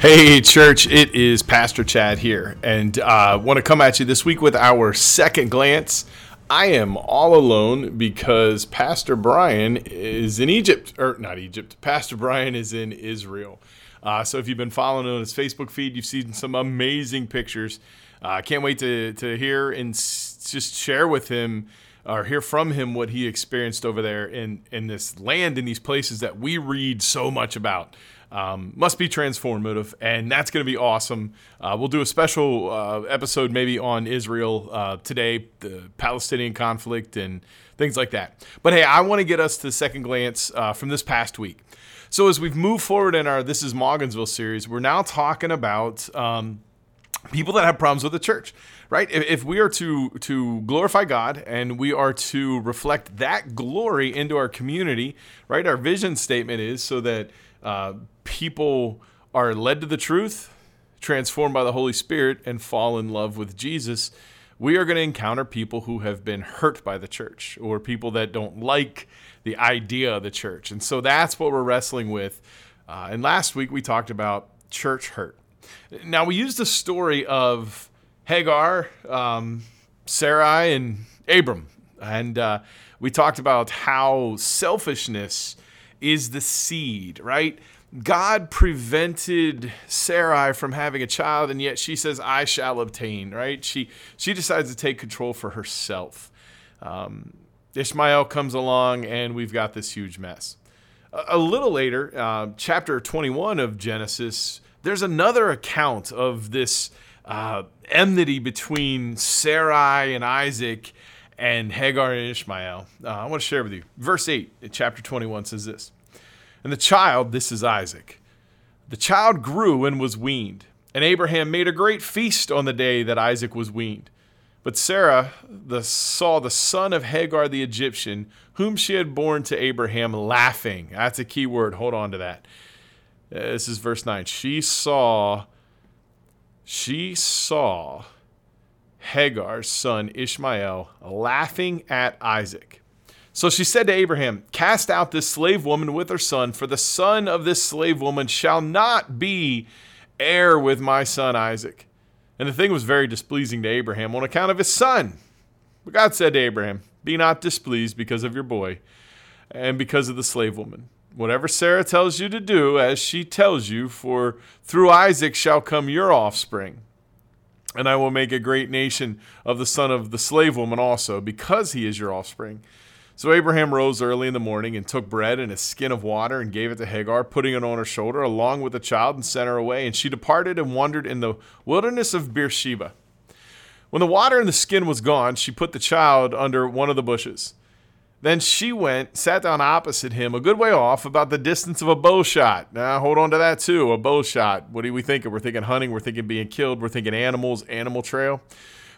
Hey, church, it is Pastor Chad here, and I uh, want to come at you this week with our second glance. I am all alone because Pastor Brian is in Egypt, or not Egypt, Pastor Brian is in Israel. Uh, so if you've been following on his Facebook feed, you've seen some amazing pictures. I uh, can't wait to, to hear and s- just share with him or hear from him what he experienced over there in, in this land, in these places that we read so much about. Um, must be transformative, and that's going to be awesome. Uh, we'll do a special uh, episode maybe on Israel uh, today, the Palestinian conflict, and things like that. But hey, I want to get us to the second glance uh, from this past week. So as we've moved forward in our This is Maugansville series, we're now talking about um, people that have problems with the church right if, if, we are to to glorify god and we are to reflect that glory into our community right our vision statement is so that uh, people are led to the truth, transformed by the Holy Spirit, and fall in love with Jesus, we are going to encounter people who have been hurt by the church or people that don't like the idea of the church. And so that's what we're wrestling with. Uh, and last week we talked about church hurt. Now we used the story of Hagar, um, Sarai, and Abram. And uh, we talked about how selfishness is the seed, right? God prevented Sarai from having a child, and yet she says, "I shall obtain." Right? She she decides to take control for herself. Um, Ishmael comes along, and we've got this huge mess. A, a little later, uh, chapter 21 of Genesis, there's another account of this uh, enmity between Sarai and Isaac and Hagar and Ishmael. Uh, I want to share with you. Verse 8, chapter 21 says this. And the child, this is Isaac, the child grew and was weaned. And Abraham made a great feast on the day that Isaac was weaned. But Sarah the, saw the son of Hagar the Egyptian, whom she had borne to Abraham, laughing. That's a key word. Hold on to that. Uh, this is verse 9. She saw, she saw Hagar's son Ishmael laughing at Isaac. So she said to Abraham, Cast out this slave woman with her son, for the son of this slave woman shall not be heir with my son Isaac. And the thing was very displeasing to Abraham on account of his son. But God said to Abraham, Be not displeased because of your boy and because of the slave woman. Whatever Sarah tells you to do, as she tells you, for through Isaac shall come your offspring. And I will make a great nation of the son of the slave woman also, because he is your offspring. So Abraham rose early in the morning and took bread and a skin of water and gave it to Hagar, putting it on her shoulder along with the child and sent her away. And she departed and wandered in the wilderness of Beersheba. When the water in the skin was gone, she put the child under one of the bushes. Then she went, sat down opposite him, a good way off, about the distance of a bow shot. Now, hold on to that too, a bow shot. What are we thinking? We're thinking hunting, we're thinking being killed, we're thinking animals, animal trail.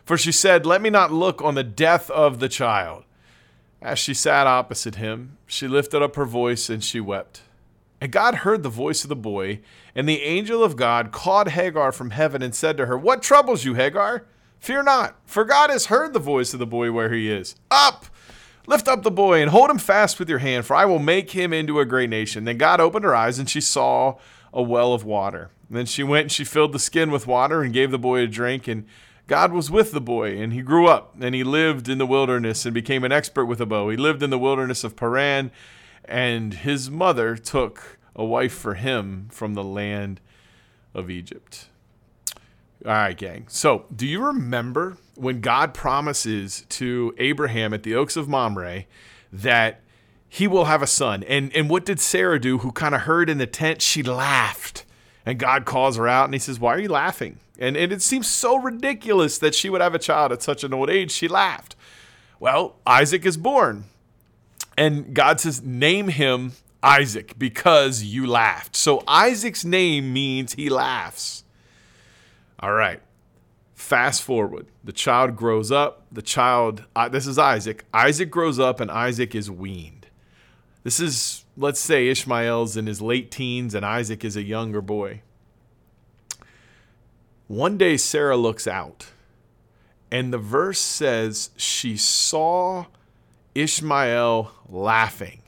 For she said, Let me not look on the death of the child. As she sat opposite him, she lifted up her voice and she wept. And God heard the voice of the boy, and the angel of God called Hagar from heaven and said to her, What troubles you, Hagar? Fear not, for God has heard the voice of the boy where he is. Up! Lift up the boy and hold him fast with your hand, for I will make him into a great nation. Then God opened her eyes, and she saw a well of water. And then she went and she filled the skin with water and gave the boy a drink. And God was with the boy, and he grew up, and he lived in the wilderness and became an expert with a bow. He lived in the wilderness of Paran, and his mother took a wife for him from the land of Egypt. All right, gang. So, do you remember when God promises to Abraham at the Oaks of Mamre that he will have a son? And and what did Sarah do who kind of heard in the tent? She laughed. And God calls her out and he says, Why are you laughing? And, and it seems so ridiculous that she would have a child at such an old age. She laughed. Well, Isaac is born. And God says, Name him Isaac because you laughed. So Isaac's name means he laughs. All right. Fast forward. The child grows up. The child, this is Isaac. Isaac grows up and Isaac is weaned. This is, let's say, Ishmael's in his late teens and Isaac is a younger boy. One day Sarah looks out, and the verse says she saw Ishmael laughing.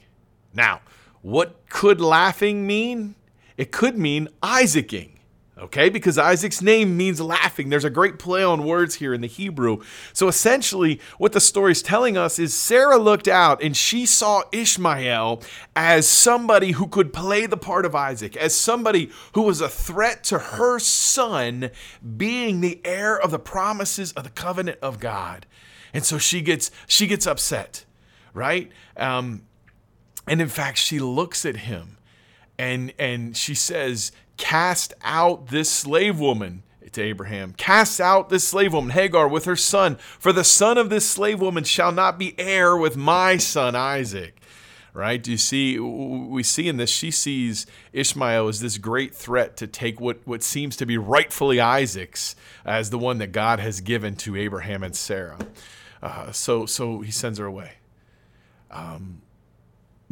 Now, what could laughing mean? It could mean Isaacing. Okay? Because Isaac's name means laughing. There's a great play on words here in the Hebrew. So essentially, what the story's telling us is Sarah looked out and she saw Ishmael as somebody who could play the part of Isaac, as somebody who was a threat to her son being the heir of the promises of the covenant of God. And so she gets she gets upset, right? Um, and in fact, she looks at him and and she says, Cast out this slave woman to Abraham. Cast out this slave woman, Hagar, with her son, for the son of this slave woman shall not be heir with my son Isaac. Right? Do you see? We see in this, she sees Ishmael as this great threat to take what, what seems to be rightfully Isaac's as the one that God has given to Abraham and Sarah. Uh, so, so he sends her away. Um,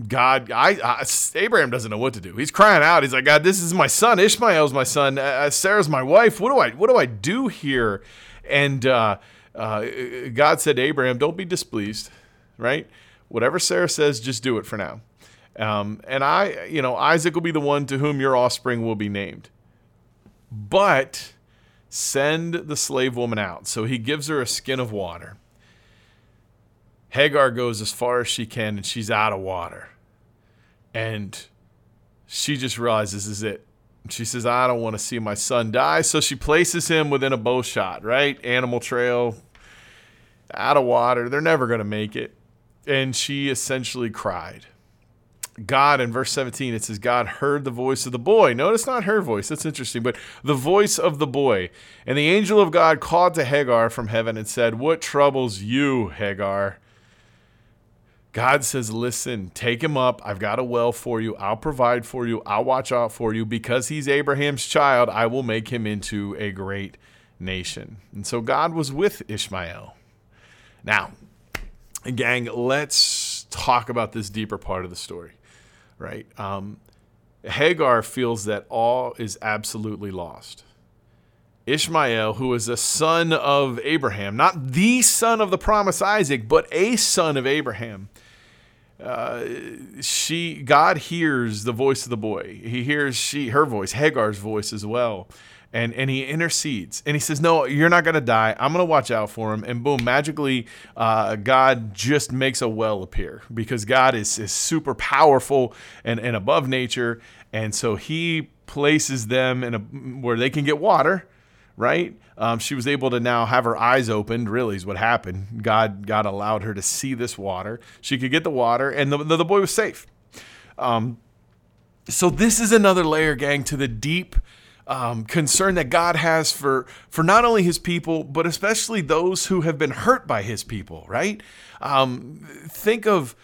God, I, I, Abraham doesn't know what to do. He's crying out. He's like, God, this is my son. Ishmael's my son. Uh, uh, Sarah's my wife. What do I, what do I do here? And uh, uh, God said Abraham, don't be displeased, right? Whatever Sarah says, just do it for now. Um, and I, you know, Isaac will be the one to whom your offspring will be named. But send the slave woman out. So he gives her a skin of water. Hagar goes as far as she can and she's out of water. And she just realizes this is it. She says, I don't want to see my son die. So she places him within a bow shot, right? Animal trail, out of water. They're never going to make it. And she essentially cried. God, in verse 17, it says, God heard the voice of the boy. Notice not her voice. That's interesting, but the voice of the boy. And the angel of God called to Hagar from heaven and said, What troubles you, Hagar? God says, Listen, take him up. I've got a well for you. I'll provide for you. I'll watch out for you. Because he's Abraham's child, I will make him into a great nation. And so God was with Ishmael. Now, gang, let's talk about this deeper part of the story, right? Um, Hagar feels that all is absolutely lost. Ishmael, who is a son of Abraham, not the son of the promised Isaac, but a son of Abraham, uh, she God hears the voice of the boy. He hears she her voice, Hagar's voice as well. And, and he intercedes and he says, No, you're not going to die. I'm going to watch out for him. And boom, magically, uh, God just makes a well appear because God is, is super powerful and, and above nature. And so he places them in a where they can get water right? Um, she was able to now have her eyes opened. Really, is what happened. God, God allowed her to see this water. She could get the water, and the, the, the boy was safe. Um, so this is another layer, gang, to the deep um, concern that God has for for not only His people, but especially those who have been hurt by His people. Right? Um, think of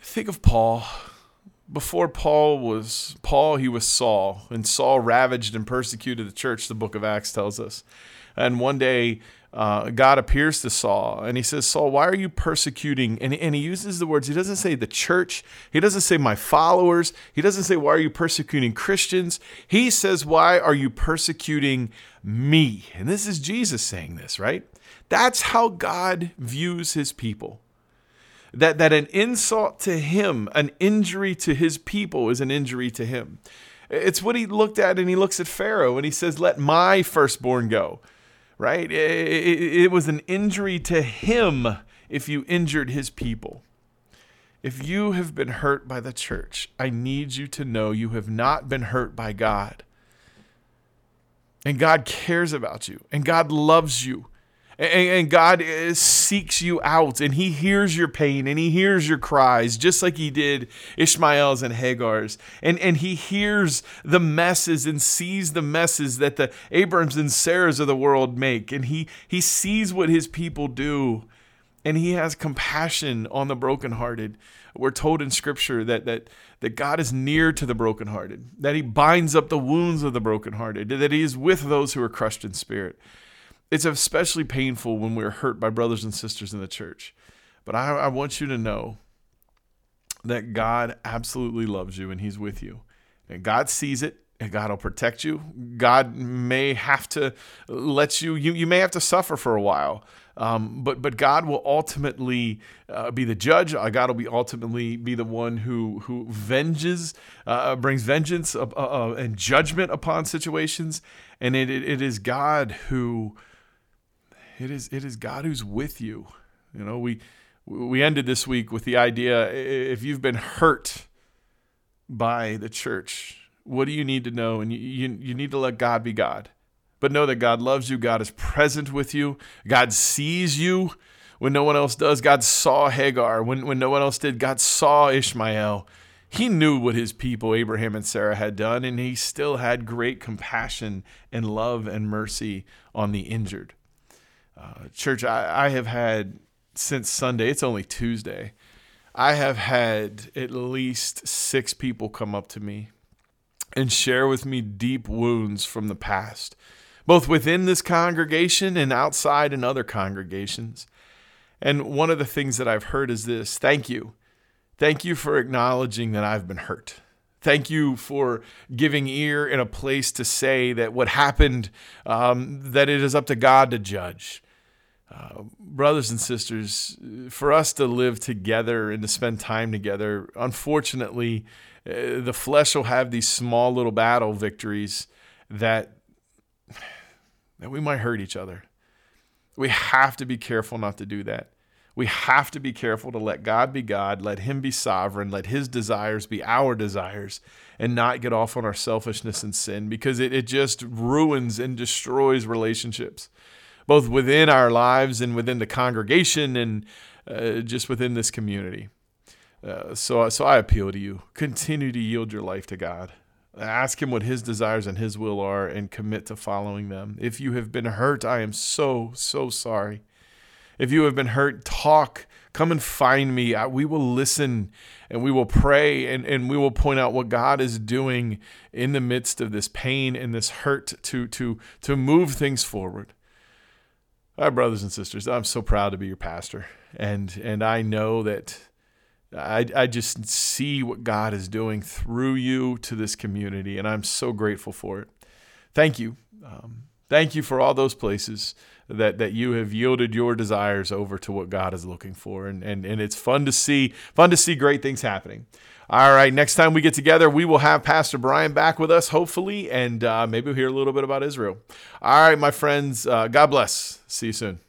think of Paul before Paul was Paul, he was Saul, and Saul ravaged and persecuted the church, the book of Acts tells us. And one day, uh, God appears to Saul and he says, Saul, why are you persecuting? And, and he uses the words, he doesn't say the church, he doesn't say my followers, he doesn't say, why are you persecuting Christians? He says, why are you persecuting me? And this is Jesus saying this, right? That's how God views his people that, that an insult to him, an injury to his people, is an injury to him. It's what he looked at, and he looks at Pharaoh and he says, Let my firstborn go. Right? It, it, it was an injury to him if you injured his people. If you have been hurt by the church, I need you to know you have not been hurt by God. And God cares about you, and God loves you, and, God uh, seeks you out and he hears your pain and he hears your cries, just like he did Ishmael's and Hagar's. And, and he hears the messes and sees the messes that the Abrams and Sarahs of the world make. And he, he sees what his people do and he has compassion on the brokenhearted. We're told in scripture that, that, that God is near to the brokenhearted, that he binds up the wounds of the brokenhearted, that he is with those who are crushed in spirit it's especially painful when we're hurt by brothers and sisters in the church. But I, I, want you to know that God absolutely loves you and He's with you. And God sees it and God will protect you. God may have to let you, you, you may have to suffer for a while. Um, but but God will ultimately uh, be the judge. Uh, God will be ultimately be the one who who venges, uh, brings vengeance uh, uh, and judgment upon situations. And it, it, it is God who it is it is God who's with you. You know we we ended this week with the idea if you've been hurt by the church what do you need to know? And you, you, you need to let God be God. But know that God loves you. God is present with you. God sees you when no one else does. God saw Hagar when, when no one else did. God saw Ishmael. He knew what his people, Abraham and Sarah, had done, and he still had great compassion and love and mercy on the injured. Uh, church, I, I have had since Sunday, it's only Tuesday, I have had at least six people come up to me and share with me deep wounds from the past, both within this congregation and outside in other congregations. And one of the things that I've heard is this thank you. Thank you for acknowledging that I've been hurt. Thank you for giving ear in a place to say that what happened, um, that it is up to God to judge. Brothers and sisters, for us to live together and to spend time together, unfortunately, uh, the flesh will have these small little battle victories that that we might hurt each other. We have to be careful not to do that. We have to be careful to let God be God, let Him be sovereign, let His desires be our desires, and not get off on our selfishness and sin because it, it just ruins and destroys relationships, both within our lives and within the congregation and uh, just within this community. Uh, so, so I appeal to you. Continue to yield your life to God. Ask Him what His desires and His will are and commit to following them. If you have been hurt, I am so, so sorry. If you have been hurt, talk. Come and find me. I, we will listen and we will pray and, and we will point out what God is doing in the midst of this pain and this hurt to, to, to move things forward. Our brothers and sisters, I'm so proud to be your pastor. And, and I know that I, I just see what God is doing through you to this community, and I'm so grateful for it. Thank you. Um, thank you for all those places that, that you have yielded your desires over to what God is looking for. And, and, and it's fun to see, fun to see great things happening. All right, next time we get together, we will have Pastor Brian back with us, hopefully, and uh, maybe we'll hear a little bit about Israel. All right, my friends, uh, God bless. See you soon.